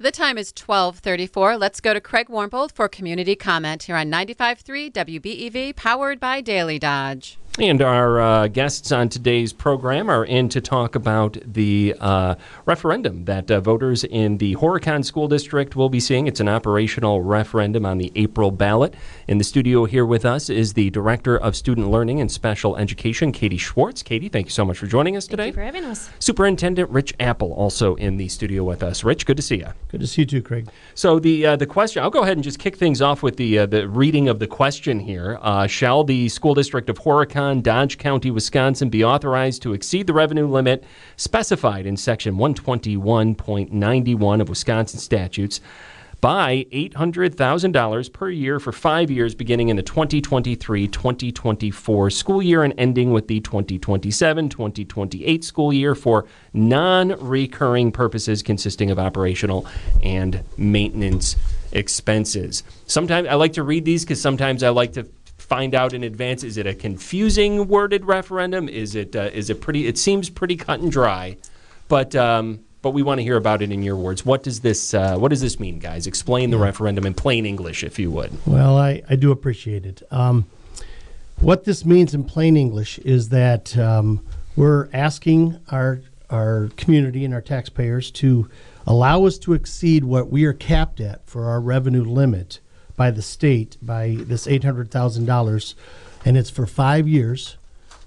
The time is 1234. Let's go to Craig Warmbold for community comment here on 95.3 WBEV, powered by Daily Dodge. And our uh, guests on today's program are in to talk about the uh, referendum that uh, voters in the Horicon School District will be seeing. It's an operational referendum on the April ballot. In the studio here with us is the Director of Student Learning and Special Education, Katie Schwartz. Katie, thank you so much for joining us today. Thank you for having us. Superintendent Rich Appel also in the studio with us. Rich, good to see you. Good to see you too, Craig. So the uh, the question, I'll go ahead and just kick things off with the uh, the reading of the question here. Uh, shall the school district of Horicon Dodge County, Wisconsin be authorized to exceed the revenue limit specified in Section 121.91 of Wisconsin statutes by $800,000 per year for five years beginning in the 2023 2024 school year and ending with the 2027 2028 school year for non recurring purposes consisting of operational and maintenance expenses. Sometimes I like to read these because sometimes I like to find out in advance? Is it a confusing worded referendum? Is it uh, is it pretty it seems pretty cut and dry. But um, but we want to hear about it in your words. What does this uh, what does this mean guys? Explain the referendum in plain english if you would. Well, I, I do appreciate it. Um, what this means in plain English is that um, we're asking our our community and our taxpayers to allow us to exceed what we are capped at for our revenue limit by the state by this eight hundred thousand dollars, and it's for five years,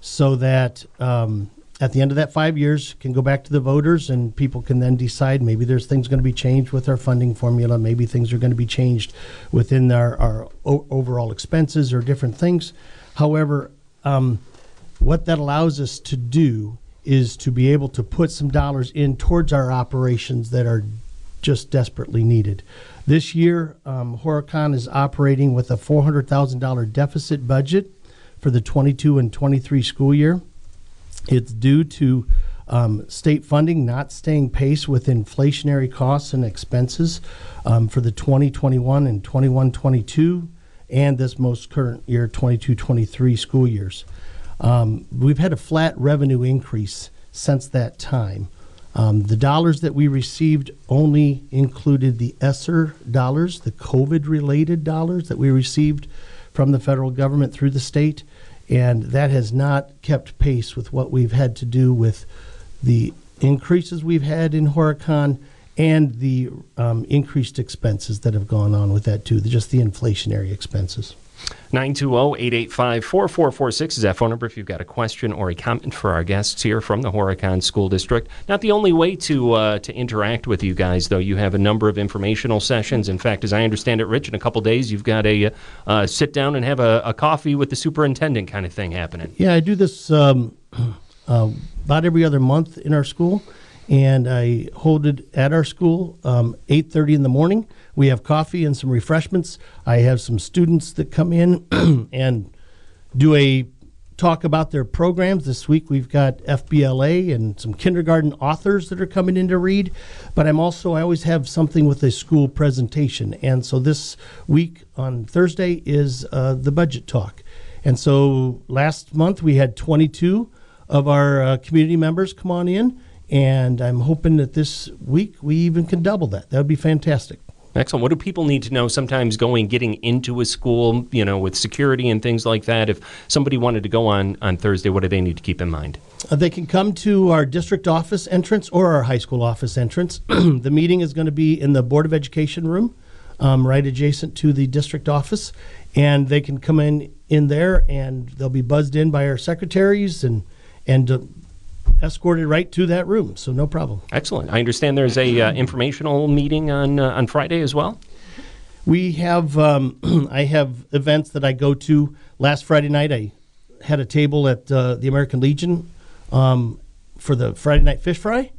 so that um, at the end of that five years can go back to the voters and people can then decide maybe there's things going to be changed with our funding formula, maybe things are going to be changed within our, our o- overall expenses or different things. However, um, what that allows us to do is to be able to put some dollars in towards our operations that are just desperately needed. This year, um, Horicon is operating with a $400,000 deficit budget for the 22 and 23 school year. It's due to um, state funding not staying pace with inflationary costs and expenses um, for the 2021 and 21 22 and this most current year 22 23 school years. Um, we've had a flat revenue increase since that time. Um, the dollars that we received only included the ESSER dollars, the COVID related dollars that we received from the federal government through the state, and that has not kept pace with what we've had to do with the increases we've had in Horicon and the um, increased expenses that have gone on with that too, just the inflationary expenses. 920-885-4446 is that phone number if you've got a question or a comment for our guests here from the Horicon School District. Not the only way to uh, to interact with you guys, though. You have a number of informational sessions. In fact, as I understand it, Rich, in a couple days, you've got a uh, sit down and have a, a coffee with the superintendent kind of thing happening. Yeah, I do this um, uh, about every other month in our school, and I hold it at our school um, 8.30 in the morning. We have coffee and some refreshments. I have some students that come in and do a talk about their programs. This week we've got FBLA and some kindergarten authors that are coming in to read. But I'm also, I always have something with a school presentation. And so this week on Thursday is uh, the budget talk. And so last month we had 22 of our uh, community members come on in. And I'm hoping that this week we even can double that. That would be fantastic. Excellent. What do people need to know sometimes going, getting into a school, you know, with security and things like that? If somebody wanted to go on on Thursday, what do they need to keep in mind? Uh, they can come to our district office entrance or our high school office entrance. the meeting is going to be in the Board of Education room, um, right adjacent to the district office. And they can come in in there and they'll be buzzed in by our secretaries and, and uh, escorted right to that room. So no problem. Excellent. I understand there's a uh, informational meeting on uh, on Friday as well. We have um, I have events that I go to. Last Friday night, I had a table at uh, the American Legion um, for the Friday night fish fry.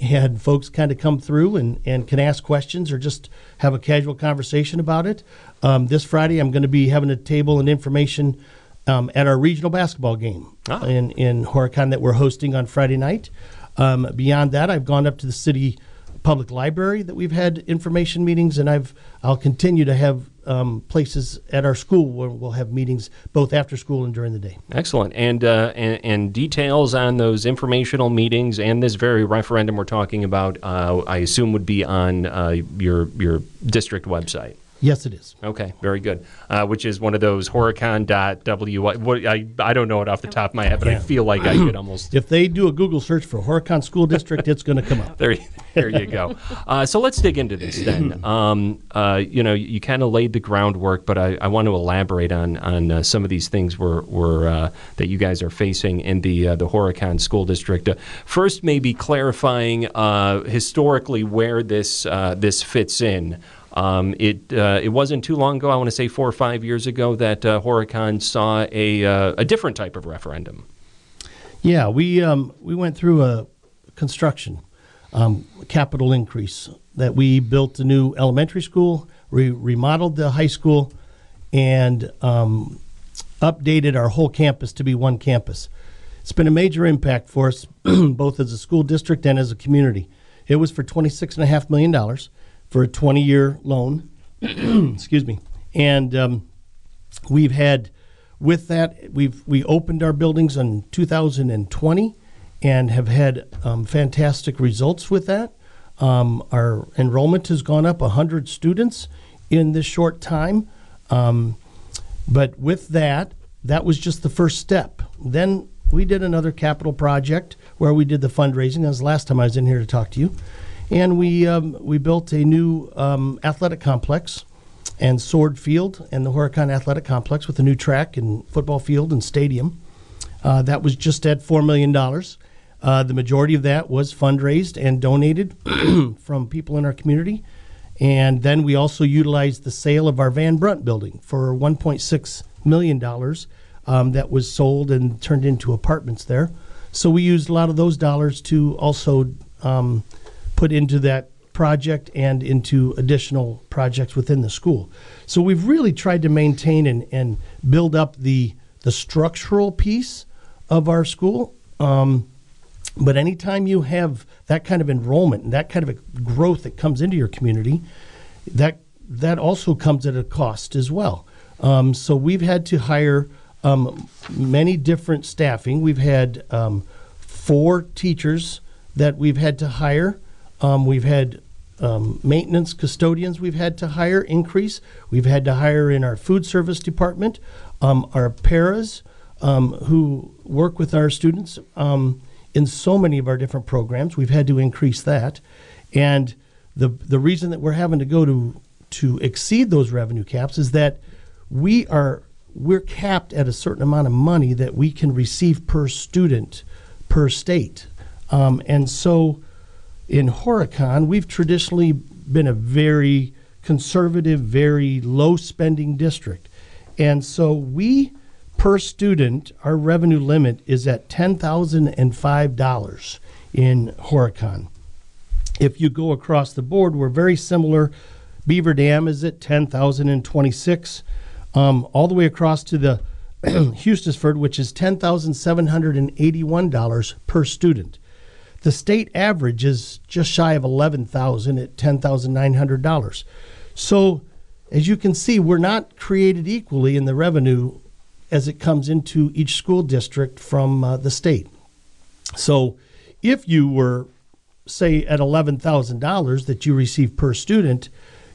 Had folks kind of come through and, and can ask questions or just have a casual conversation about it. Um, this Friday, I'm going to be having a table and information um, at our regional basketball game Ah. in in Horicon that we're hosting on Friday night. Um, beyond that, I've gone up to the city public library that we've had information meetings, and I've I'll continue to have um, places at our school where we'll have meetings both after school and during the day. Excellent. And, uh, and and details on those informational meetings and this very referendum we're talking about, uh, I assume, would be on uh, your your district website. Yes, it is. Okay, very good. Uh, which is one of those horicon.wy. What, I, I don't know it off the top of my head, but I feel like I could almost. If they do a Google search for Horicon School District, it's going to come up. There, there you go. Uh, so let's dig into this then. Um, uh, you know, you, kind of laid the groundwork, but I, I want to elaborate on on uh, some of these things we're, we're, uh, that you guys are facing in the uh, the Horicon School District. Uh, first, maybe clarifying uh, historically where this uh, this fits in. Um, it uh, it wasn't too long ago. I want to say four or five years ago that uh, Horicon saw a uh, a different type of referendum. Yeah, we um, we went through a construction um, capital increase that we built a new elementary school, we remodeled the high school, and um, updated our whole campus to be one campus. It's been a major impact for us, both as a school district and as a community. It was for $26.5 million for a 20 year loan. Excuse me. And um, we've had, with that, we've we opened our buildings in 2020 and have had um, fantastic results with that. Um, our enrollment has gone up 100 students in this short time. Um, but with that, that was just the first step. Then we did another capital project where we did the fundraising. That was the last time I was in here to talk to you. And we, um, we built a new um, athletic complex and Sword Field and the Horicon Athletic Complex with a new track and football field and stadium. Uh, that was just at $4 million. Uh, the majority of that was fundraised and donated from people in our community. And then we also utilized the sale of our Van Brunt building for $1.6 million um, that was sold and turned into apartments there. So we used a lot of those dollars to also um, put into that project and into additional projects within the school. So we've really tried to maintain and, and build up the, the structural piece of our school. Um, but anytime you have that kind of enrollment and that kind of growth that comes into your community, that that also comes at a cost as well. Um, so we've had to hire um, many different staffing. We've had um, four teachers that we've had to hire. Um, we've had um, maintenance custodians we've had to hire increase. We've had to hire in our food service department, um, our paras um, who work with our students um, in so many of our different programs. We've had to increase that, and the the reason that we're having to go to to exceed those revenue caps is that we are we're capped at a certain amount of money that we can receive per student per state, um, and so in Horicon, we've traditionally been a very conservative, very low spending district. And so we, per student, our revenue limit is at $10,005 in Horicon. If you go across the board, we're very similar. Beaver Dam is at 10,026, um, all the way across to the Hustisford, which is $10,781 per student. The state average is just shy of 11,000 at $10,900. So, as you can see, we're not created equally in the revenue as it comes into each school district from uh, the state. So, if you were, say, at $11,000 that you receive per student,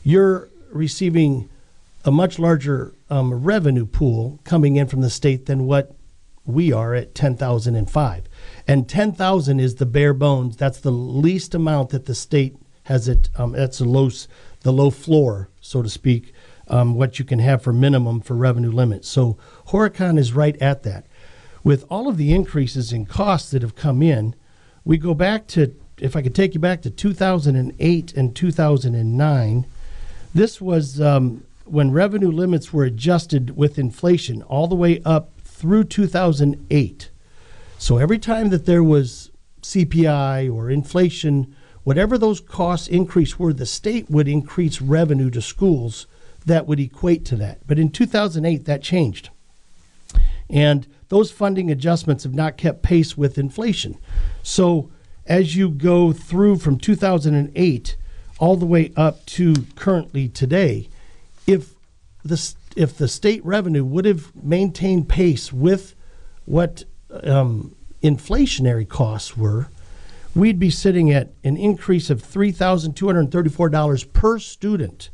you're receiving a much larger um, revenue pool coming in from the state than what we are at 10,005. And 10,000 is the bare bones. That's the least amount that the state has it. Um, that's the low, the low floor, so to speak, um, what you can have for minimum for revenue limits. So Horicon is right at that. With all of the increases in costs that have come in, we go back to, if I could take you back to 2008 and 2009, this was um, when revenue limits were adjusted with inflation all the way up through 2008. So every time that there was CPI or inflation, whatever those costs increase were, the state would increase revenue to schools that would equate to that. But in 2008, that changed. And those funding adjustments have not kept pace with inflation. So as you go through from 2008 all the way up to currently today, if the if the state revenue would have maintained pace with what um, inflationary costs were, we'd be sitting at an increase of $3,234 per student,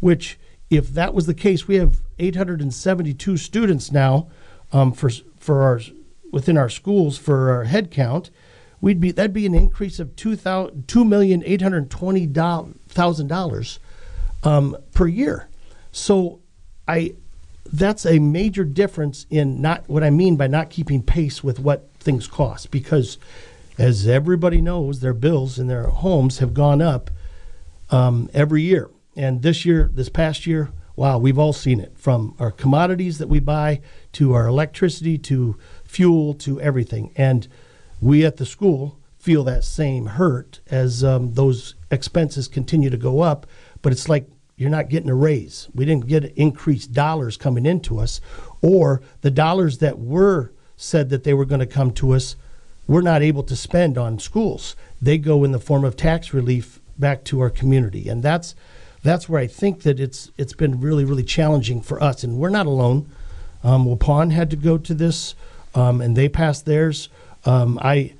which, if that was the case, we have 872 students now um, for, for our, within our schools for our head count. We'd be, that'd be an increase of $2,820,000 um, per year. So I, that's a major difference in not what I mean by not keeping pace with what things cost because as everybody knows, their bills in their homes have gone up um, every year. And this year, this past year, wow, we've all seen it from our commodities that we buy to our electricity to fuel to everything. And we at the school feel that same hurt as um, those expenses continue to go up. But it's like you're not getting a raise. We didn't get increased dollars coming into us, or the dollars that were said that they were going to come to us we're not able to spend on schools. They go in the form of tax relief back to our community, and that's that's where I think that it's it's been really really challenging for us, and we're not alone. Um, had to go to this, um, and they passed theirs. Um, I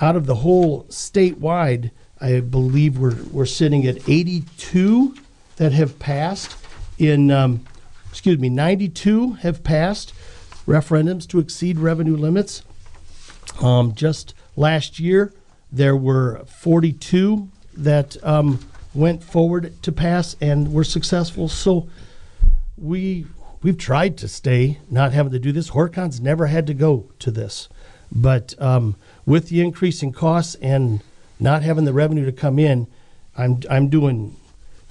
out of the whole statewide, I believe we're we're sitting at 82 that have passed. In um, excuse me, 92 have passed referendums to exceed revenue limits. Um, just last year, there were 42 that um, went forward to pass and were successful. So we we've tried to stay not having to do this. Horicon's never had to go to this, but um, with the increase in costs and not having the revenue to come in, I'm I'm doing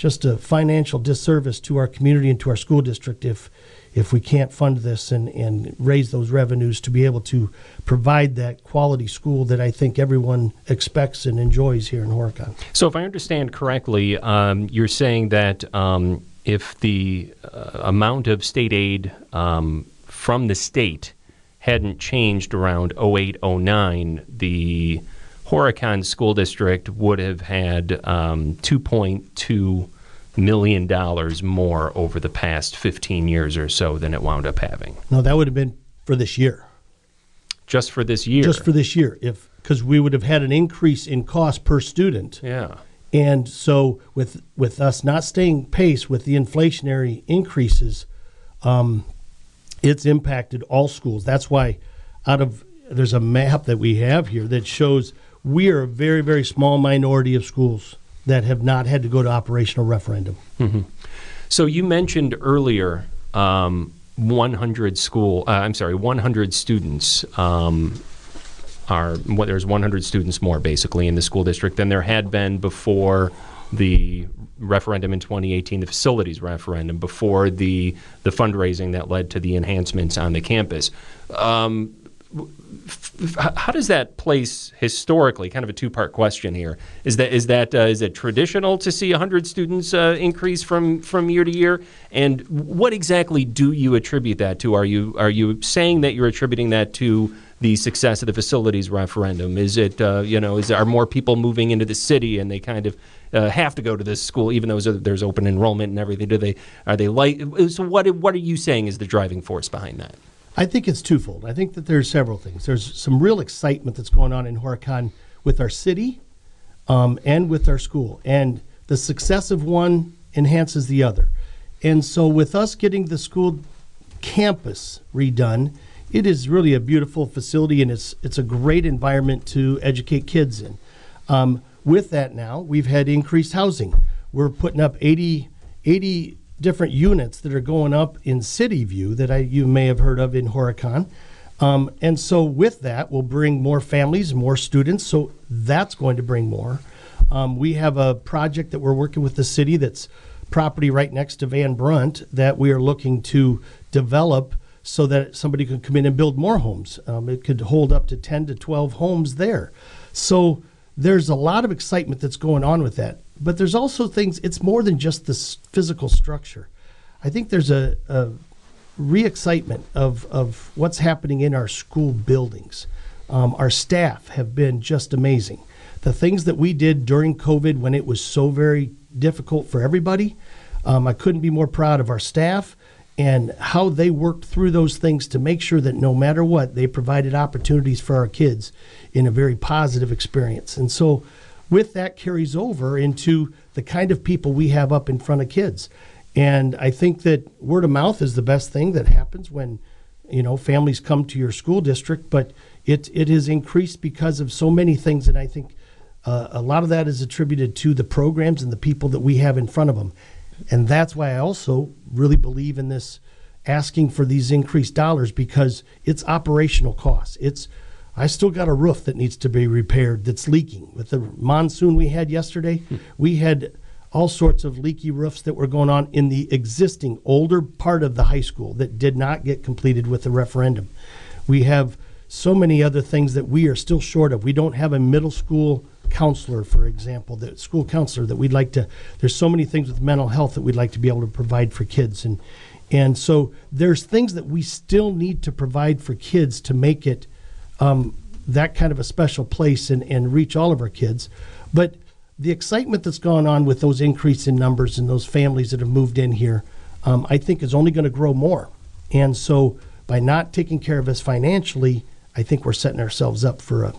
just a financial disservice to our community and to our school district if if we can't fund this and, and raise those revenues to be able to provide that quality school that I think everyone expects and enjoys here in Horicon. So, if I understand correctly, um, you're saying that um, if the uh, amount of state aid um, from the state hadn't changed around 08, 09, the Horicon School District would have had um, 2.2 million dollars more over the past 15 years or so than it wound up having. No, that would have been for this year. Just for this year. Just for this year, if because we would have had an increase in cost per student. Yeah. And so, with with us not staying pace with the inflationary increases, um, it's impacted all schools. That's why, out of there's a map that we have here that shows we are a very very small minority of schools that have not had to go to operational referendum. So you mentioned earlier um, 100 school. Uh, I'm sorry, 100 students um, are. What, there's 100 students more basically in the school district than there had been before the referendum in 2018, the facilities referendum, before the the fundraising that led to the enhancements on the campus. Um, how does that place historically? Kind of a two-part question here. Is that is that uh, is it traditional to see 100 students uh, increase from from year to year? And what exactly do you attribute that to? Are you are you saying that you're attributing that to the success of the facilities referendum? Is it uh, you know is are more people moving into the city and they kind of uh, have to go to this school even though there's open enrollment and everything? Do they are they like so? What what are you saying is the driving force behind that? I think it's twofold. I think that there's several things. There's some real excitement that's going on in Horicon with our city um, and with our school, and the success of one enhances the other. And so, with us getting the school campus redone, it is really a beautiful facility, and it's it's a great environment to educate kids in. Um, with that, now we've had increased housing. We're putting up 80, 80 different units that are going up in City View that I you may have heard of in Horicon. Um, and so with that, we'll bring more families, more students. So that's going to bring more. Um, we have a project that we're working with the city that's property right next to Van Brunt that we are looking to develop so that somebody could come in and build more homes. Um, it could hold up to 10 to 12 homes there. So there's a lot of excitement that's going on with that. But there's also things, it's more than just this physical structure. I think there's a, a re excitement of, of what's happening in our school buildings. Um, our staff have been just amazing. the things that we did during COVID when it was so very difficult for everybody. Um, I couldn't be more proud of our staff and how they worked through those things to make sure that no matter what, they provided opportunities for our kids in a very positive experience. And so, with that carries over into the kind of people we have up in front of kids. And I think that word of mouth is the best thing that happens when, you know, families come to your school district, but it, it has increased because of so many things. And I think uh, a lot of that is attributed to the programs and the people that we have in front of them. And that's why I also really believe in this asking for these increased dollars because it's operational costs. It's I still got a roof that needs to be repaired that's leaking. With the monsoon we had yesterday, hmm. we had all sorts of leaky roofs that were going on in the existing older part of the high school that did not get completed with the referendum. We have so many other things that we are still short of. We don't have a middle school counselor, for example, the school counselor that we'd like to. There's so many things with mental health that we'd like to be able to provide for kids, and and so there's things that we still need to provide for kids to make it um, that kind of a special place and, and reach all of our kids. But the excitement that's gone on with those increase in numbers and those families that have moved in here, um, I think is only going to grow more. And so by not taking care of us financially, I think we're setting ourselves up for a,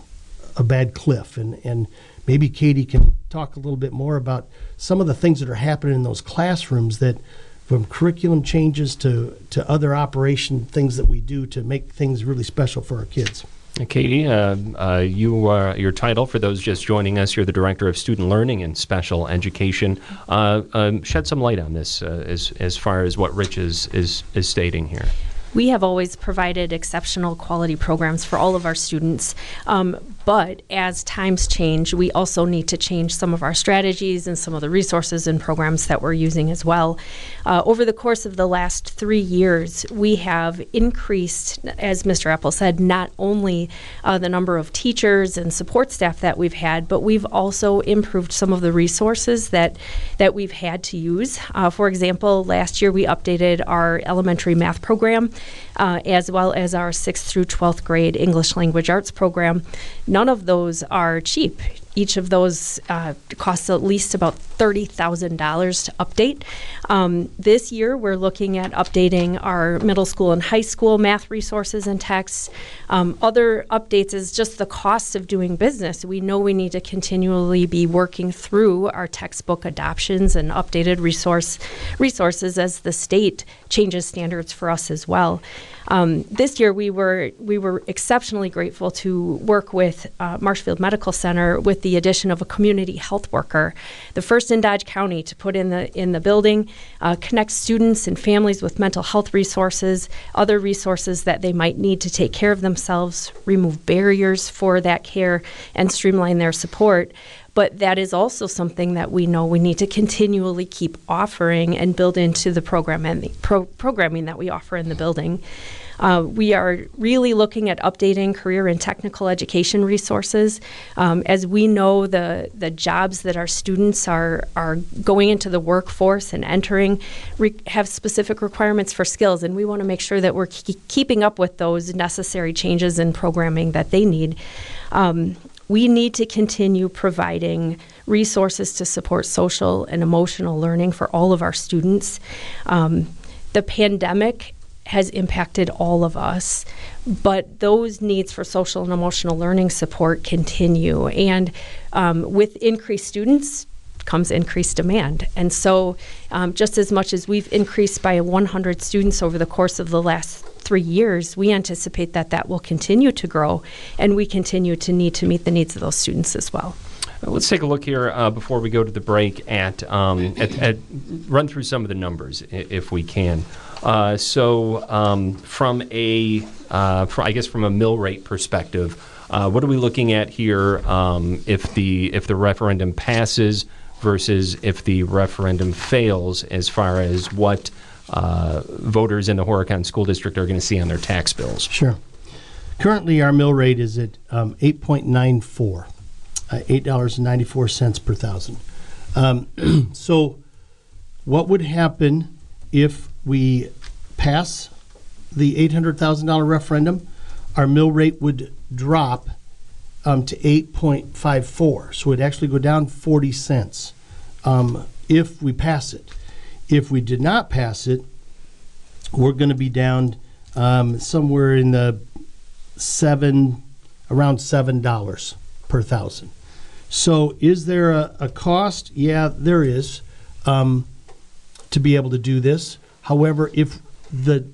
a bad cliff. And, and maybe Katie can talk a little bit more about some of the things that are happening in those classrooms that from curriculum changes to, to other operation things that we do to make things really special for our kids. Katie, uh, uh, you are your title for those just joining us. You're the director of student learning and special education. Uh, um, shed some light on this uh, as as far as what Rich is is is stating here. We have always provided exceptional quality programs for all of our students. Um, but as times change, we also need to change some of our strategies and some of the resources and programs that we're using as well. Uh, over the course of the last three years, we have increased, as Mr. Appel said, not only uh, the number of teachers and support staff that we've had, but we've also improved some of the resources that that we've had to use. Uh, for example, last year we updated our elementary math program uh, as well as our 6th through 12th grade English language arts program. None of those are cheap. Each of those uh, costs at least about $30,000 to update. Um, this year, we're looking at updating our middle school and high school math resources and texts. Um, other updates is just the cost of doing business. We know we need to continually be working through our textbook adoptions and updated resource resources as the state changes standards for us as well. Um, this year, we were we were exceptionally grateful to work with uh, Marshfield Medical Center with the addition of a community health worker, the first in Dodge County to put in the in the building, uh, connect students and families with mental health resources, other resources that they might need to take care of themselves, remove barriers for that care, and streamline their support but that is also something that we know we need to continually keep offering and build into the program and the pro- programming that we offer in the building. Uh, we are really looking at updating career and technical education resources. Um, as we know, the, the jobs that our students are, are going into the workforce and entering re- have specific requirements for skills, and we want to make sure that we're ke- keeping up with those necessary changes in programming that they need. Um, we need to continue providing resources to support social and emotional learning for all of our students. Um, the pandemic has impacted all of us, but those needs for social and emotional learning support continue. And um, with increased students, comes increased demand. And so, um, just as much as we've increased by 100 students over the course of the last three years, we anticipate that that will continue to grow and we continue to need to meet the needs of those students as well. Let's take a look here uh, before we go to the break at, um, at, at, run through some of the numbers if we can. Uh, so, um, from a, uh, I guess, from a mill rate perspective, uh, what are we looking at here um, if the if the referendum passes versus if the referendum fails, as far as what uh, voters in the Horicon School District are going to see on their tax bills. Sure. Currently, our mill rate is at um, 8.94, uh, $8.94 per thousand. Um, so, what would happen if we pass the $800,000 referendum? Our mill rate would drop um, to 8.54. So it'd actually go down 40 cents um, if we pass it. If we did not pass it, we're going to be down um, somewhere in the seven, around seven dollars per thousand. So, is there a, a cost? Yeah, there is um, to be able to do this. However, if the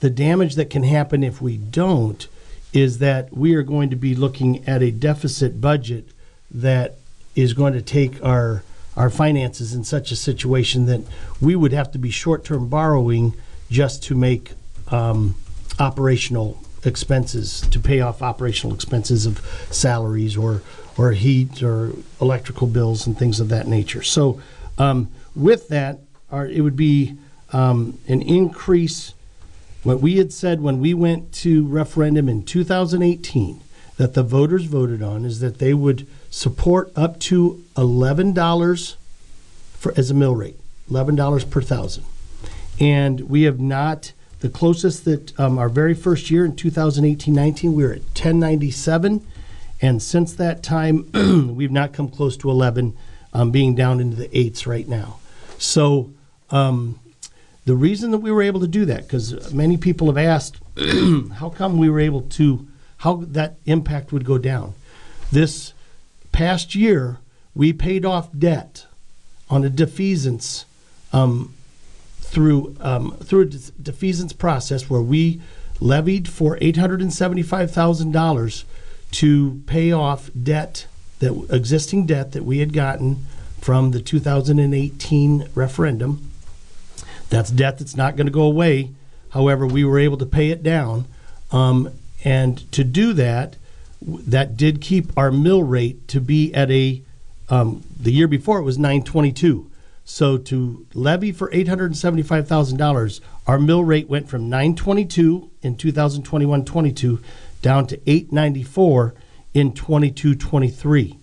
the damage that can happen if we don't is that we are going to be looking at a deficit budget that is going to take our our finances in such a situation that we would have to be short-term borrowing just to make um, operational expenses to pay off operational expenses of salaries or or heat or electrical bills and things of that nature. So um, with that, our, it would be um, an increase. What we had said when we went to referendum in 2018 that the voters voted on is that they would support up to eleven dollars for as a mill rate, eleven dollars per thousand, and we have not. The closest that um, our very first year in 2018-19, we were at 1097, and since that time, we've not come close to 11, um, being down into the eights right now. So um, the reason that we were able to do that, because many people have asked, how come we were able to, how that impact would go down. This past year, we paid off debt on a defeasance um, through um, through a defeasance process where we levied for eight hundred and seventy five thousand dollars to pay off debt that existing debt that we had gotten from the 2018 referendum. That's debt that's not going to go away. However, we were able to pay it down, um, and to do that, that did keep our mill rate to be at a um, the year before it was 922 so to levy for $875,000 our mill rate went from 922 in 2021-22 down to 894 in 22-23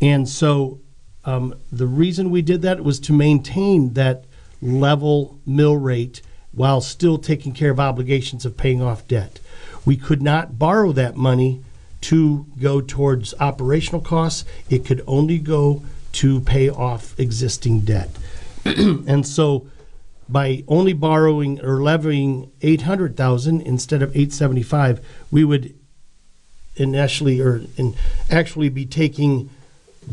and so um, the reason we did that was to maintain that level mill rate while still taking care of obligations of paying off debt. We could not borrow that money to go towards operational costs. It could only go to pay off existing debt. and so by only borrowing or levying 800,000 instead of 875, we would initially or in actually be taking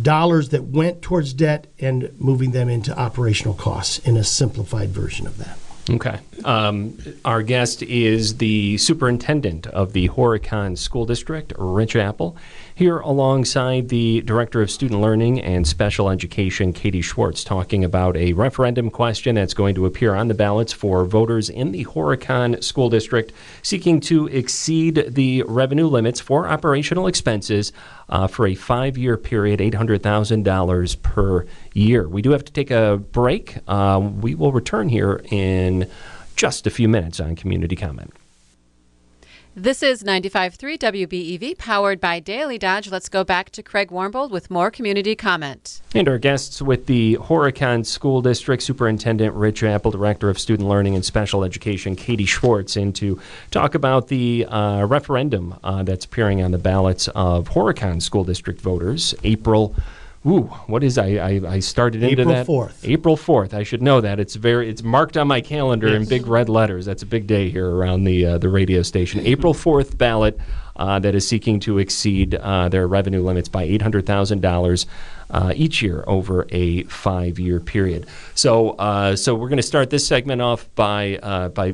dollars that went towards debt and moving them into operational costs in a simplified version of that. Okay. Um, our guest is the superintendent of the Horicon School District, Rich Appel, here alongside the director of student learning and special education, Katie Schwartz, talking about a referendum question that's going to appear on the ballots for voters in the Horicon School District seeking to exceed the revenue limits for operational expenses uh, for a five year period, $800,000 per year. We do have to take a break. Uh, we will return here in just a few minutes on Community Comment. This is 95.3 WBEV, powered by Daily Dodge. Let's go back to Craig Warmbold with more community comment. And our guests with the Horicon School District Superintendent Rich Appel, Director of Student Learning and Special Education Katie Schwartz, in to talk about the uh, referendum uh, that's appearing on the ballots of Horicon School District voters April Ooh, what is I? I, I started into April that 4th. April fourth. I should know that. It's very. It's marked on my calendar in big red letters. That's a big day here around the uh, the radio station. April fourth ballot uh, that is seeking to exceed uh, their revenue limits by eight hundred thousand dollars. Uh, each year over a five-year period. So, uh, so we're going to start this segment off by uh, by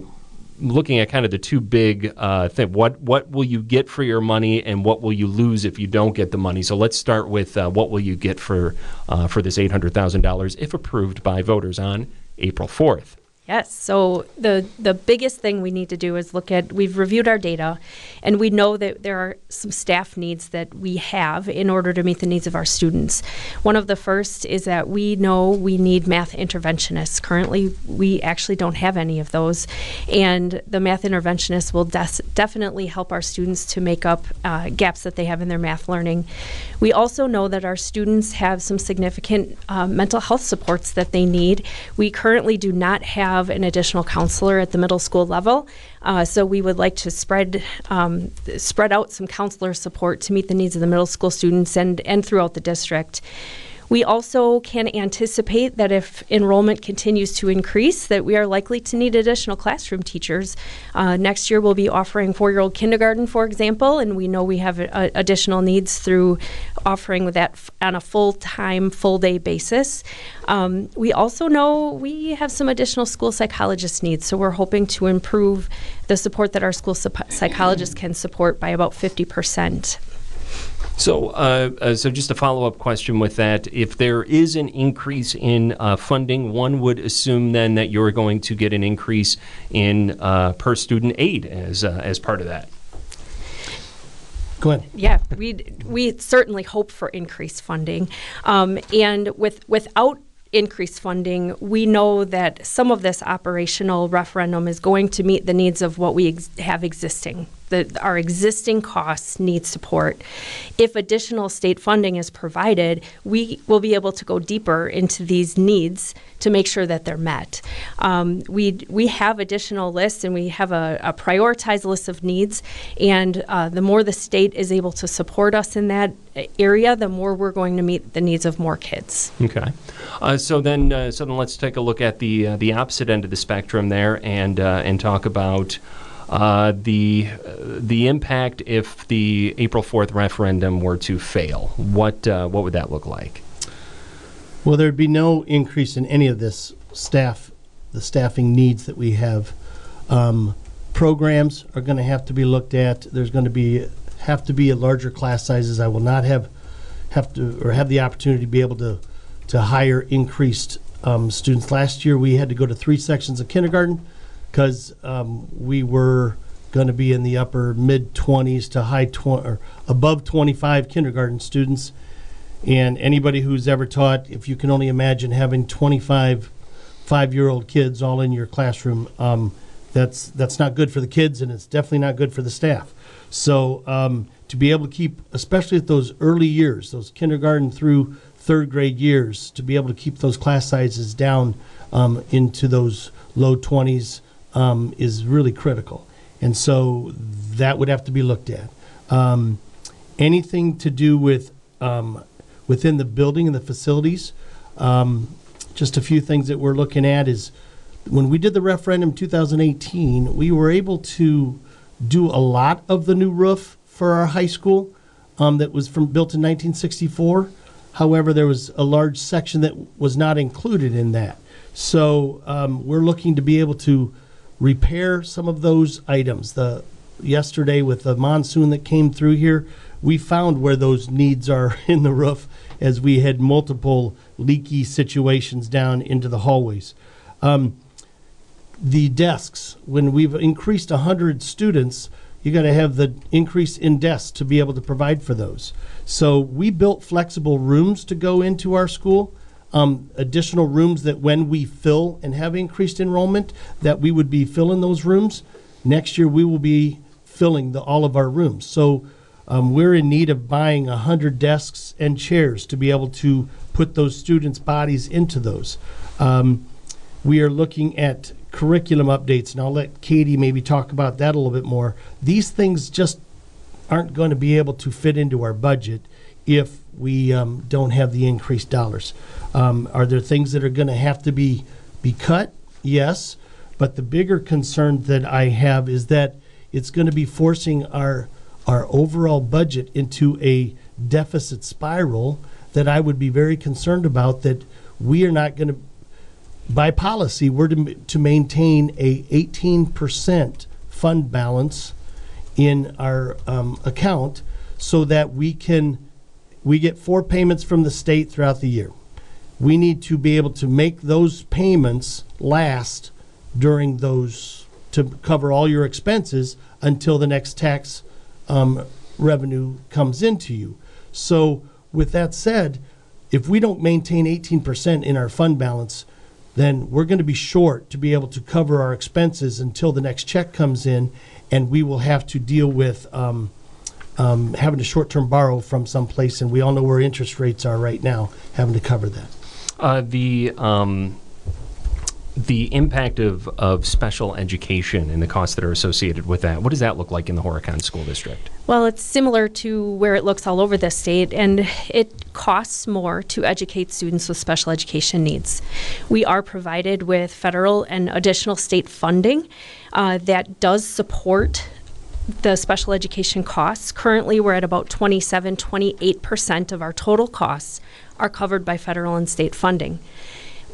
looking at kind of the two big uh, thing. What what will you get for your money, and what will you lose if you don't get the money? So let's start with uh, what will you get for uh, for this eight hundred thousand dollars if approved by voters on April fourth. Yes. So the the biggest thing we need to do is look at we've reviewed our data and we know that there are some staff needs that we have in order to meet the needs of our students. One of the first is that we know we need math interventionists. Currently, we actually don't have any of those. And the math interventionists will des- definitely help our students to make up uh, gaps that they have in their math learning. We also know that our students have some significant uh, mental health supports that they need. We currently do not have have an additional counselor at the middle school level. Uh, so we would like to spread um, spread out some counselor support to meet the needs of the middle school students and and throughout the district. We also can anticipate that if enrollment continues to increase, that we are likely to need additional classroom teachers. Uh, next year, we'll be offering four-year-old kindergarten, for example, and we know we have uh, additional needs through offering that f- on a full-time, full-day basis. Um, we also know we have some additional school psychologist needs, so we're hoping to improve the support that our school psychologists can support by about 50 percent. So, uh, uh, so just a follow up question with that: If there is an increase in uh, funding, one would assume then that you're going to get an increase in uh, per student aid as uh, as part of that. Go ahead. Yeah, we we certainly hope for increased funding, um, and with without increased funding, we know that some of this operational referendum is going to meet the needs of what we ex- have existing. The, our existing costs need support. If additional state funding is provided, we will be able to go deeper into these needs to make sure that they're met. Um, we we have additional lists and we have a, a prioritized list of needs, and uh, the more the state is able to support us in that area, the more we're going to meet the needs of more kids. Okay, uh, so then uh, so then let's take a look at the uh, the opposite end of the spectrum there and uh, and talk about. Uh, the the impact if the April fourth referendum were to fail, what what would that look like? Well, there'd be no increase in any of this staff, the staffing needs that we have. Um, programs are going to have to be looked at. There's going to be have to be a larger class sizes. I will not have have to or have the opportunity to be able to to hire increased um, students. Last year, we had to go to three sections of kindergarten because um, we were going to be in the upper mid 20s to high 20 or above 25 kindergarten students and anybody who's ever taught, if you can only imagine having 25 five year old kids all in your classroom, um, that's, that's not good for the kids and it's definitely not good for the staff. So um, to be able to keep, especially at those early years, those kindergarten through third grade years, to be able to keep those class sizes down um, into those low 20s um, is really critical. And so that would have to be looked at. Um, anything to do with um, within the building and the facilities. Um, just a few things that we're looking at is when we did the referendum 2018, we were able to do a lot of the new roof for our high school um, that was from built in 1964. However, there was a large section that was not included in that. So um, we're looking to be able to repair some of those items. The yesterday with the monsoon that came through here, we found where those needs are in the roof as we had multiple leaky situations down into the hallways. Um, the desks, when we've increased 100 students, you got to have the increase in desks to be able to provide for those. So we built flexible rooms to go into our school. Um, additional rooms that when we fill and have increased enrollment, that we would be filling those rooms. Next year we will be filling the, all of our rooms. So um, we're in need of buying 100 desks and chairs to be able to put those students' bodies into those. Um, we are looking at curriculum updates, and I'll let Katie maybe talk about that a little bit more. These things just aren't going to be able to fit into our budget if we um, don't have the increased dollars. Um, are there things that are going to have to be be cut? Yes, but the bigger concern that I have is that it's going to be forcing our our overall budget into a deficit spiral that I would be very concerned about that we are not going to by policy we're to, to maintain a 18% fund balance in our um, account so that we can we get four payments from the state throughout the year we need to be able to make those payments last during those to cover all your expenses until the next tax um, revenue comes into you. So, with that said, if we don't maintain 18% in our fund balance, then we're going to be short to be able to cover our expenses until the next check comes in, and we will have to deal with um, um, having to short term borrow from someplace. And we all know where interest rates are right now, having to cover that. Uh, the um, the impact of, of special education and the costs that are associated with that. What does that look like in the Horicon School District? Well, it's similar to where it looks all over the state, and it costs more to educate students with special education needs. We are provided with federal and additional state funding uh, that does support the special education costs. Currently, we're at about 27, 28% of our total costs are covered by federal and state funding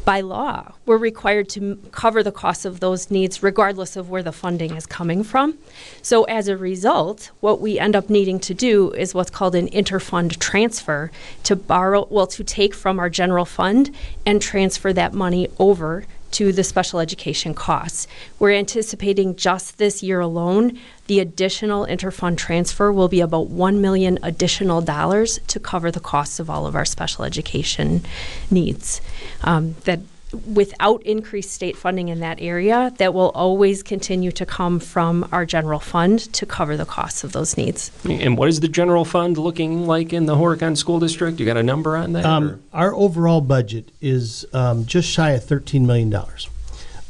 by law, we're required to m- cover the costs of those needs regardless of where the funding is coming from. So, as a result, what we end up needing to do is what's called an interfund transfer to borrow, well, to take from our general fund and transfer that money over to the special education costs. We're anticipating just this year alone, the additional interfund transfer will be about 1 million additional dollars to cover the costs of all of our special education needs. Um, that without increased state funding in that area, that will always continue to come from our general fund to cover the costs of those needs. And what is the general fund looking like in the Horicon School District? You got a number on that? Um, our overall budget is um, just shy of $13 million.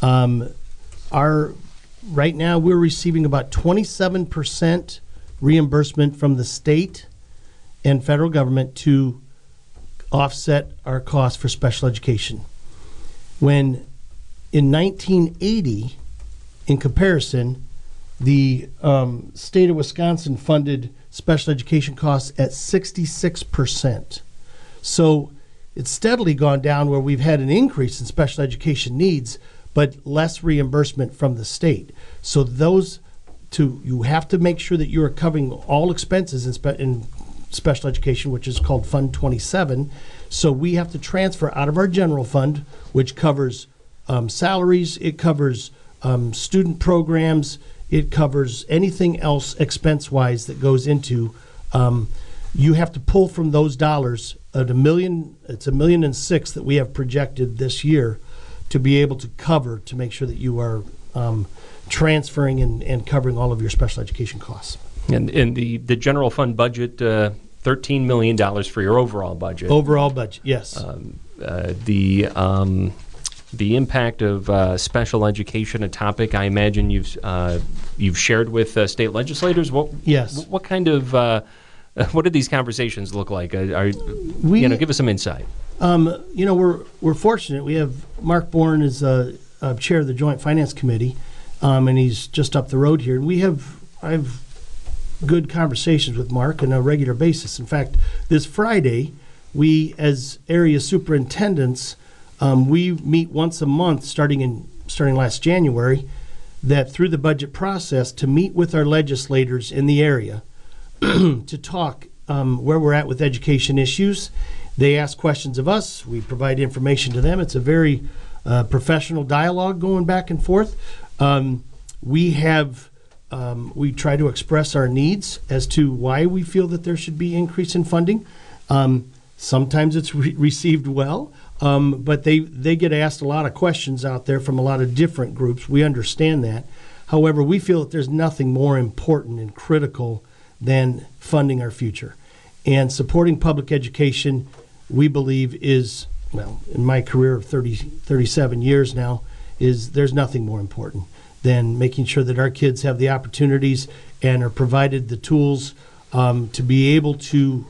Um, our, right now, we're receiving about 27% reimbursement from the state and federal government to offset our costs for special education. When in 1980, in comparison, the um, state of Wisconsin funded special education costs at 66%. So it's steadily gone down where we've had an increase in special education needs, but less reimbursement from the state. So those to you have to make sure that you are covering all expenses in, spe- in special education, which is called Fund 27. So we have to transfer out of our general fund, which covers um, salaries, it covers um, student programs, it covers anything else expense wise that goes into. Um, you have to pull from those dollars at a million. It's a million and six that we have projected this year to be able to cover to make sure that you are um, transferring and, and covering all of your special education costs. and, the, the general fund budget, uh, $13 million for your overall budget. Overall budget, yes. uh, the um, the impact of uh, special education, a topic I imagine you've uh, you've shared with uh, state legislators. What Yes. What kind of uh, what do these conversations look like? Are, are We- you know give us some insight? Um, you know, we're we're fortunate. We have Mark Born is uh, uh, chair of the Joint Finance Committee, um, and he's just up the road here. And we have I've good conversations with Mark on a regular basis. In fact, this Friday, we as area superintendents, um, we meet once a month, starting in starting last January, that through the budget process to meet with our legislators in the area to talk um, where we're at with education issues. They ask questions of us. We provide information to them. It's a very uh, professional dialogue going back and forth. Um, we have um, we try to express our needs as to why we feel that there should be increase in funding. Um, sometimes it's re- received well, um, but they they get asked a lot of questions out there from a lot of different groups. We understand that. However, we feel that there's nothing more important and critical than funding our future. And supporting public education, we believe, is, well, in my career of 30, 37 years now, is there's nothing more important than making sure that our kids have the opportunities and are provided the tools um, to be able to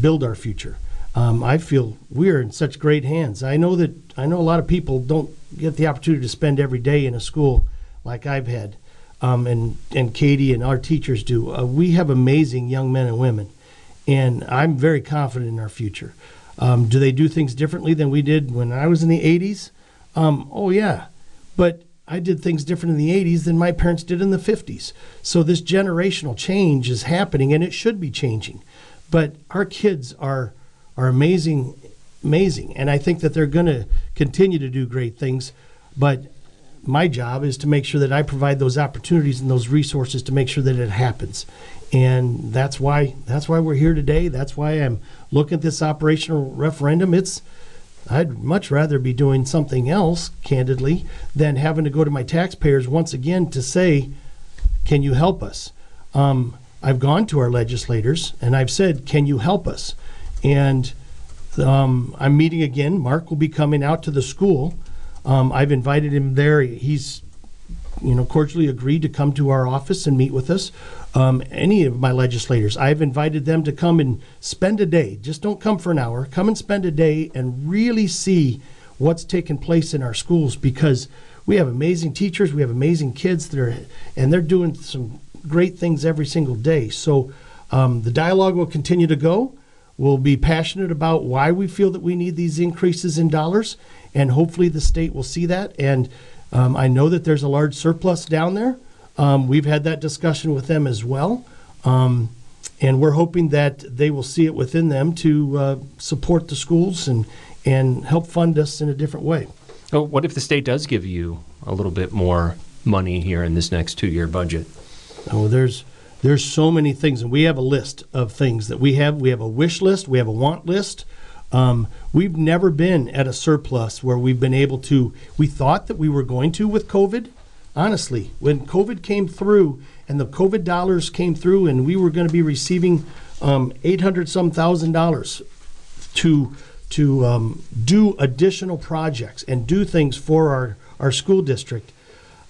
build our future. Um, I feel we're in such great hands. I know that I know a lot of people don't get the opportunity to spend every day in a school like I've had, um, and and Katie and our teachers do. Uh, we have amazing young men and women, and I'm very confident in our future. Um, do they do things differently than we did when I was in the '80s? Um, oh yeah, but I did things different in the 80s than my parents did in the 50s. So this generational change is happening and it should be changing. But our kids are are amazing amazing and I think that they're going to continue to do great things, but my job is to make sure that I provide those opportunities and those resources to make sure that it happens. And that's why that's why we're here today. That's why I'm looking at this operational referendum. It's I'd much rather be doing something else, candidly, than having to go to my taxpayers once again to say, can you help us? Um, I've gone to our legislators and I've said, can you help us? And um, I'm meeting again. Mark will be coming out to the school Um, I've invited him there. He's you know, cordially agreed to come to our office and meet with us. Um, any of my legislators, I've invited them to come and spend a day. Just don't come for an hour. Come and spend a day and really see what's taking place in our schools because we have amazing teachers, we have amazing kids that are, and they're doing some great things every single day. So um, the dialogue will continue to go. We'll be passionate about why we feel that we need these increases in dollars, and hopefully the state will see that and um, I know that there's a large surplus down there. Um, we've had that discussion with them as well. Um, and we're hoping that they will see it within them to uh, support the schools and, and help fund us in a different way. Oh, what if the state does give you a little bit more money here in this next two year budget? Oh, there's there's so many things, and we have a list of things that we have. We have a wish list, we have a want list, um, we've never been at a surplus where we've been able to. We thought that we were going to with COVID. Honestly, when COVID came through and the COVID dollars came through, and we were going to be receiving um, eight hundred some thousand dollars to to um, do additional projects and do things for our our school district.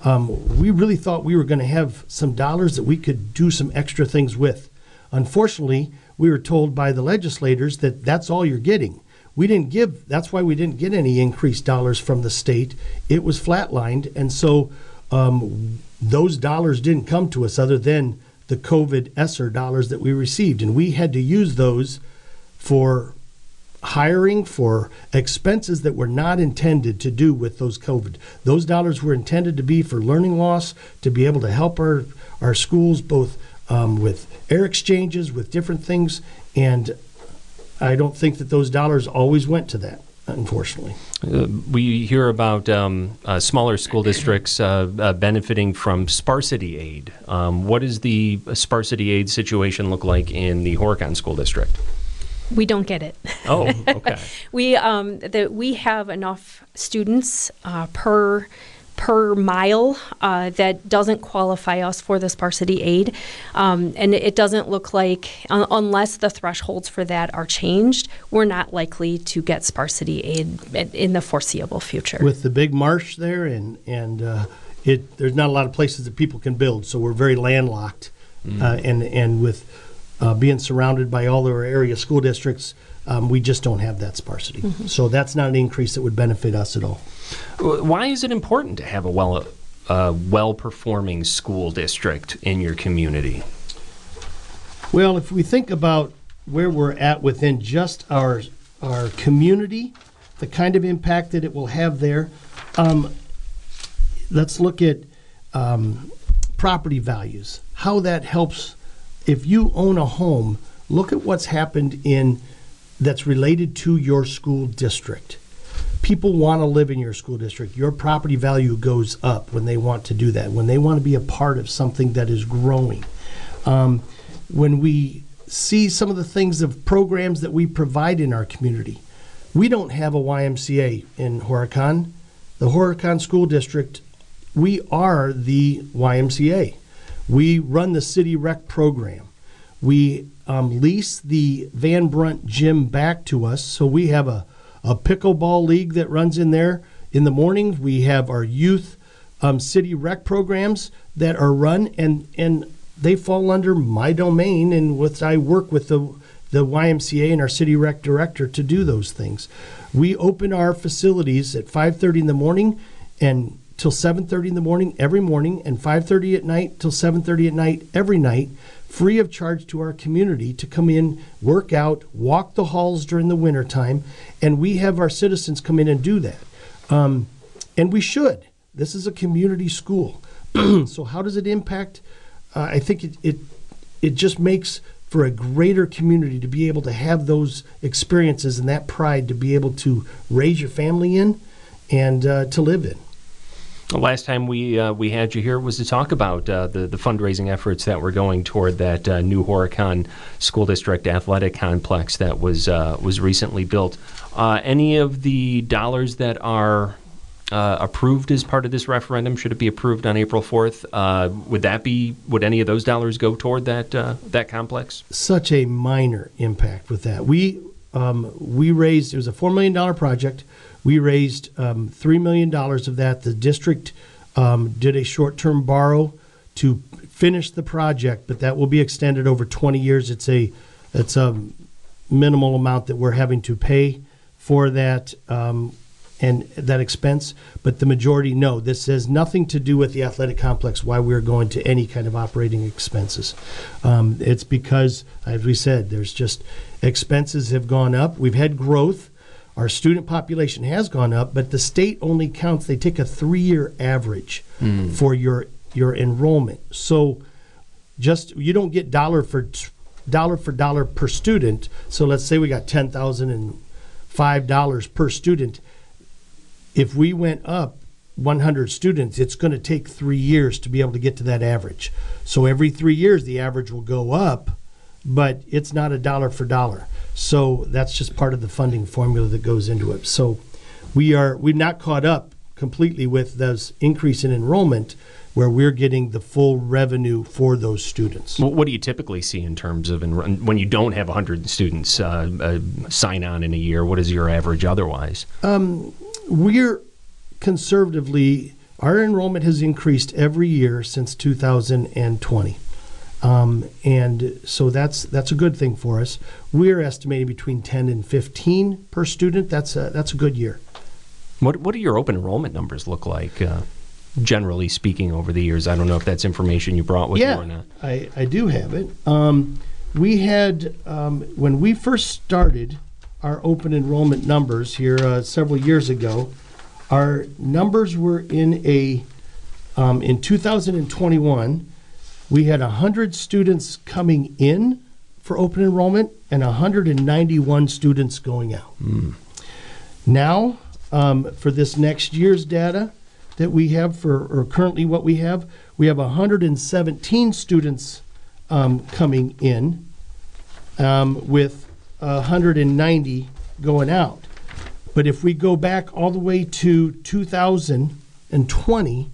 Um, we really thought we were going to have some dollars that we could do some extra things with. Unfortunately, we were told by the legislators that that's all you're getting. We didn't give, that's why we didn't get any increased dollars from the state. It was flatlined. And so um, those dollars didn't come to us other than the COVID ESSER dollars that we received. And we had to use those for hiring for expenses that were not intended to do with those COVID. Those dollars were intended to be for learning loss, to be able to help our, our schools both um, with air exchanges, with different things. And I don't think that those dollars always went to that, unfortunately. Uh, we hear about um, uh, smaller school districts uh, uh benefiting from sparsity aid. Um, what does the sparsity aid situation look like in the Horicon School District? We don't get it. Oh, okay. we um, the, we have enough students uh, per per mile uh, that doesn't qualify us for the sparsity aid. Um, and it doesn't look like, uh, unless the thresholds for that are changed, we're not likely to get sparsity aid in the foreseeable future. With the big marsh there, and, and uh, it, there's not a lot of places that people can build, so we're very landlocked. Mm. and, and with uh, being surrounded by all our area school districts, um, we just don't have that sparsity. Mm-hmm. So that's not an increase that would benefit us at all. Why is it important to have a well well performing school district in your community? Well, if we think about where we're at within just our our community, the kind of impact that it will have there, um, let's look at um, property values. How that helps if you own a home. Look at what's happened in that's related to your school district people want to live in your school district. Your property value goes up when they want to do that, when they want to be a part of something that is growing. Um, when we see some of the things of programs that we provide in our community, we don't have a YMCA in Horicon. The Horicon School District, we are the YMCA. We run the city rec program. We um, lease the Van Brunt gym back to us, so we have a a pickleball league that runs in there. In the morning, we have our youth um, city rec programs that are run, and and they fall under my domain, and with I work with the the YMCA and our city rec director to do those things. We open our facilities at 5:30 in the morning and till 7:30 in the morning every morning and 5:30 at night till 7:30 at night every night free of charge to our community to come in, work out, walk the halls during the wintertime, and we have our citizens come in and do that. Um, and we should. This is a community school. so how does it impact? Uh, I think it, it it just makes for a greater community to be able to have those experiences and that pride to be able to raise your family in and uh, to live in. The last time we uh, we had you here was to talk about uh, the the fundraising efforts that were going toward that uh, new Horicon School District athletic complex that was uh, was recently built. Uh, any of the dollars that are uh, approved as part of this referendum should it be approved on April fourth? would that be would any of those dollars go toward that that complex? Such a minor impact with that. We um, we raised it was a four million dollar project We raised um, $3 million of that. The district um, did a short term borrow to finish the project, but that will be extended over 20 years. It's a, it's a minimal amount that we're having to pay for that um, and that expense, but the majority no. This has nothing to do with the athletic complex. Why we're going to any kind of operating expenses? Um, it's because, as we said, there's just expenses have gone up. We've had growth. Our student population has gone up, but the state only counts. They take a three-year average hmm. for your your enrollment. So, just you don't get dollar for dollar for dollar per student. So let's say we got ten thousand and five dollars per student. If we went up 100 students, it's going to take three years to be able to get to that average. So every three years, the average will go up, but it's not a dollar for dollar. So that's just part of the funding formula that goes into it. So we are we've not caught up completely with those increase in enrollment where we're getting the full revenue for those students. Well, what do you typically see in terms of enro- when you don't have 100 students uh, uh, sign on in a year? What is your average otherwise? we're conservatively our enrollment has increased every year since 2020 um, and so that's that's a good thing for us we're estimating between 10 and 15 per student that's a that's a good year What what do your open enrollment numbers look like, uh, generally speaking, over the years? I don't know if that's information you brought with you or not. I, I do have it. Um, we had, um, when we first started our open enrollment numbers here uh, several years ago, our numbers were in a, um, in 2021, we had 100 students coming in for open enrollment and 191 students going out. Now, um, for this next year's data that we have for, or currently what we have, we have 117 students um, coming in um, with 190 going out. But if we go back all the way to 2020,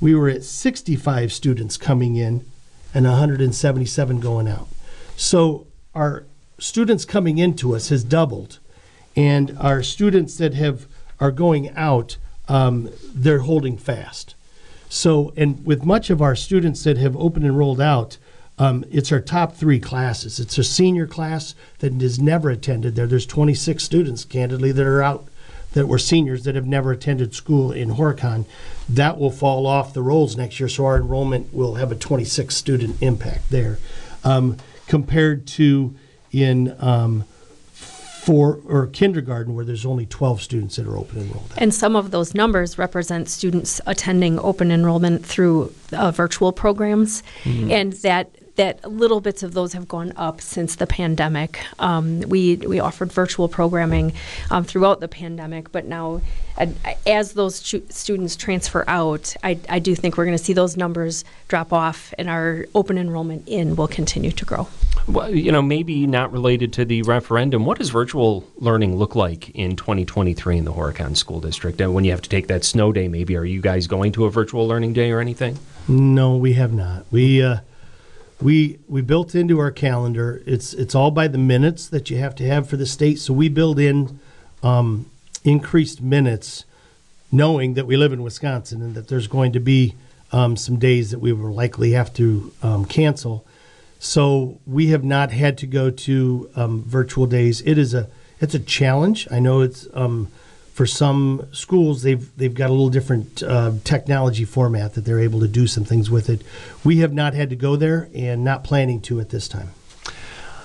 we were at 65 students coming in and 177 going out. So our students coming into us has doubled, and our students that have are going out, um, they're holding fast. So, and with much of our students that have open and rolled out, um, it's our top three classes. It's a senior class that has never attended there. There's 26 students, candidly, that are out that were seniors that have never attended school in Horicon. That will fall off the rolls next year, so our enrollment will have a 26 student impact there, um, compared to in um, for or kindergarten where there's only 12 students that are open enrolled. And some of those numbers represent students attending open enrollment through uh, virtual programs, and that that little bits of those have gone up since the pandemic. Um, we we offered virtual programming um, throughout the pandemic, but now uh, as those stu- students transfer out, I, I do think we're going to see those numbers drop off, and our open enrollment in will continue to grow. Well, you know, maybe not related to the referendum. What does virtual learning look like in 2023 in the Horicon School District? And when you have to take that snow day, maybe are you guys going to a virtual learning day or anything? No, we have not. We uh, we we built into our calendar. It's it's all by the minutes that you have to have for the state. So we build in um, increased minutes, knowing that we live in Wisconsin and that there's going to be um, some days that we will likely have to um, cancel. So we have not had to go to um, virtual days. It is a it's a challenge. I know it's um, for some schools they've they've got a little different uh, technology format that they're able to do some things with it. We have not had to go there and not planning to at this time.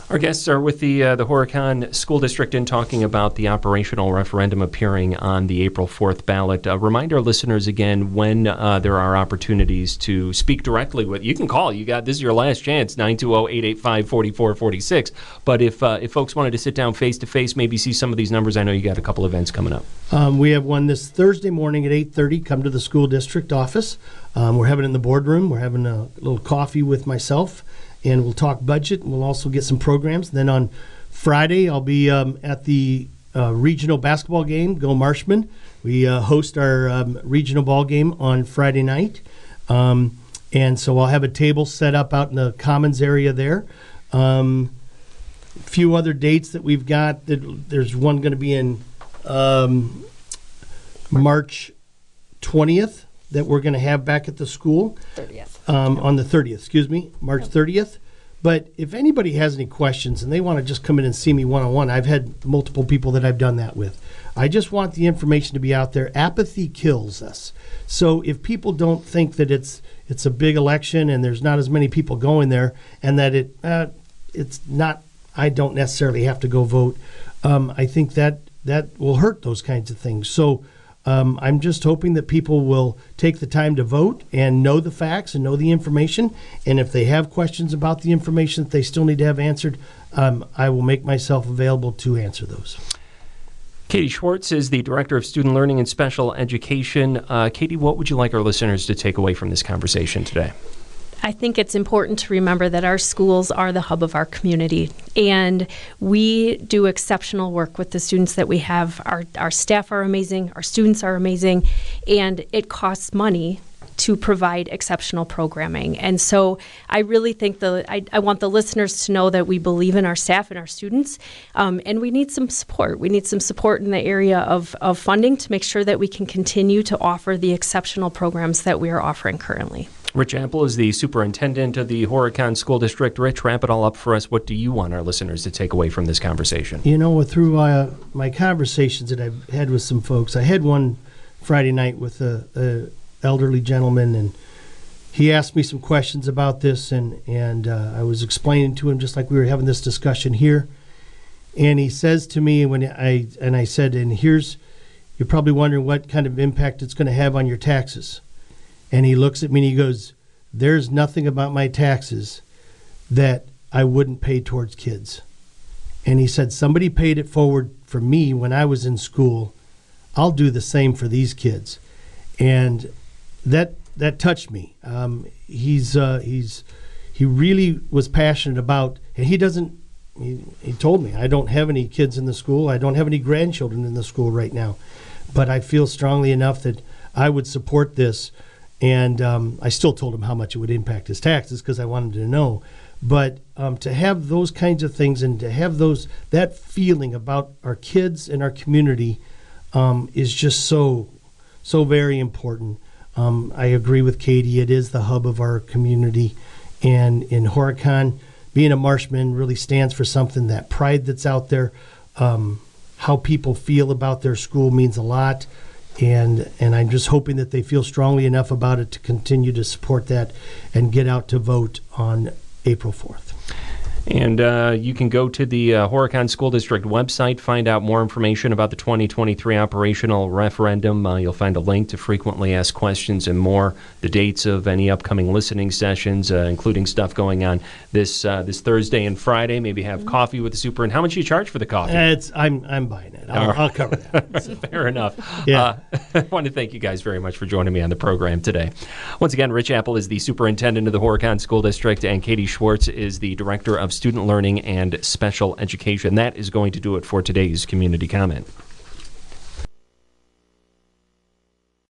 Our guests are with the uh, the Horicon School District in talking about the operational referendum appearing on the April 4th ballot. Uh, remind our listeners again when uh, there are opportunities to speak directly with. You can call. You got this is your last chance 920-885-4446. But if uh, if folks wanted to sit down face to face, maybe see some of these numbers, I know you got a couple events coming up. Um, we have one this Thursday morning at 8:30. Come to the school district office. Um, we're having in the boardroom. We're having a little coffee with myself, and we'll talk budget. And we'll also get some programs. then on Friday, I'll be um, at the uh, regional basketball game. Go Marshman. We uh, host our um, regional ball game on Friday night, um, and so I'll have a table set up out in the commons area there. Um, few other dates that we've got. That there's one going to be in um, March 20th that we're going to have back at the school. 30th. Um, on the 30th, excuse me, March 30th. But if anybody has any questions and they want to just come in and see me one on one, I've had multiple people that I've done that with. I just want the information to be out there. Apathy kills us. So if people don't think that it's it's a big election and there's not as many people going there, and that it uh, it's not, I don't necessarily have to go vote. Um, I think that that will hurt those kinds of things. So. Um, I'm just hoping that people will take the time to vote and know the facts and know the information. And if they have questions about the information that they still need to have answered, um, I will make myself available to answer those. Katie Schwartz is the Director of Student Learning and Special Education. Uh, Katie, what would you like our listeners to take away from this conversation today? I think it's important to remember that our schools are the hub of our community, and we do exceptional work with the students that we have. Our, our staff are amazing, our students are amazing, and it costs money to provide exceptional programming. And so I really think the I, I want the listeners to know that we believe in our staff and our students, um, and we need some support. We need some support in the area of, of funding to make sure that we can continue to offer the exceptional programs that we are offering currently. Rich Appel is the superintendent of the Horicon School District. Rich, wrap it all up for us. What do you want our listeners to take away from this conversation? You know, through uh, my conversations that I've had with some folks, I had one Friday night with a, a elderly gentleman, and he asked me some questions about this, and and uh, I was explaining to him just like we were having this discussion here, and he says to me when I and I said, and here's, you're probably wondering what kind of impact it's going to have on your taxes, and he looks at me and he goes, "There's nothing about my taxes that I wouldn't pay towards kids." And he said, Somebody paid it forward for me when I was in school. I'll do the same for these kids. And that that touched me. Um, he's uh, he's he really was passionate about, and he doesn't. He, he told me I don't have any kids in the school. I don't have any grandchildren in the school right now, but I feel strongly enough that I would support this. And um, I still told him how much it would impact his taxes because I wanted to know. But um, to have those kinds of things and to have those that feeling about our kids and our community um, is just so so very important. Um, I agree with Katie. It is the hub of our community, and in Horicon, being a Marshman really stands for something. That pride that's out there, um, how people feel about their school means a lot, and and I'm just hoping that they feel strongly enough about it to continue to support that and get out to vote on April 4th. And uh, you can go to the uh, Horicon School District website, find out more information about the 2023 operational referendum. Uh, you'll find a link to frequently asked questions and more, the dates of any upcoming listening sessions, uh, including stuff going on this uh, this Thursday and Friday. Maybe have coffee with the super. And how much do you charge for the coffee? It's I'm I'm buying it. I'll, I'll cover that. Fair enough. Yeah. Uh, I want to thank you guys very much for joining me on the program today. Once again, Rich Appel is the superintendent of the Horicon School District, and Katie Schwartz is the director of student learning and special education. That is going to do it for today's community comment.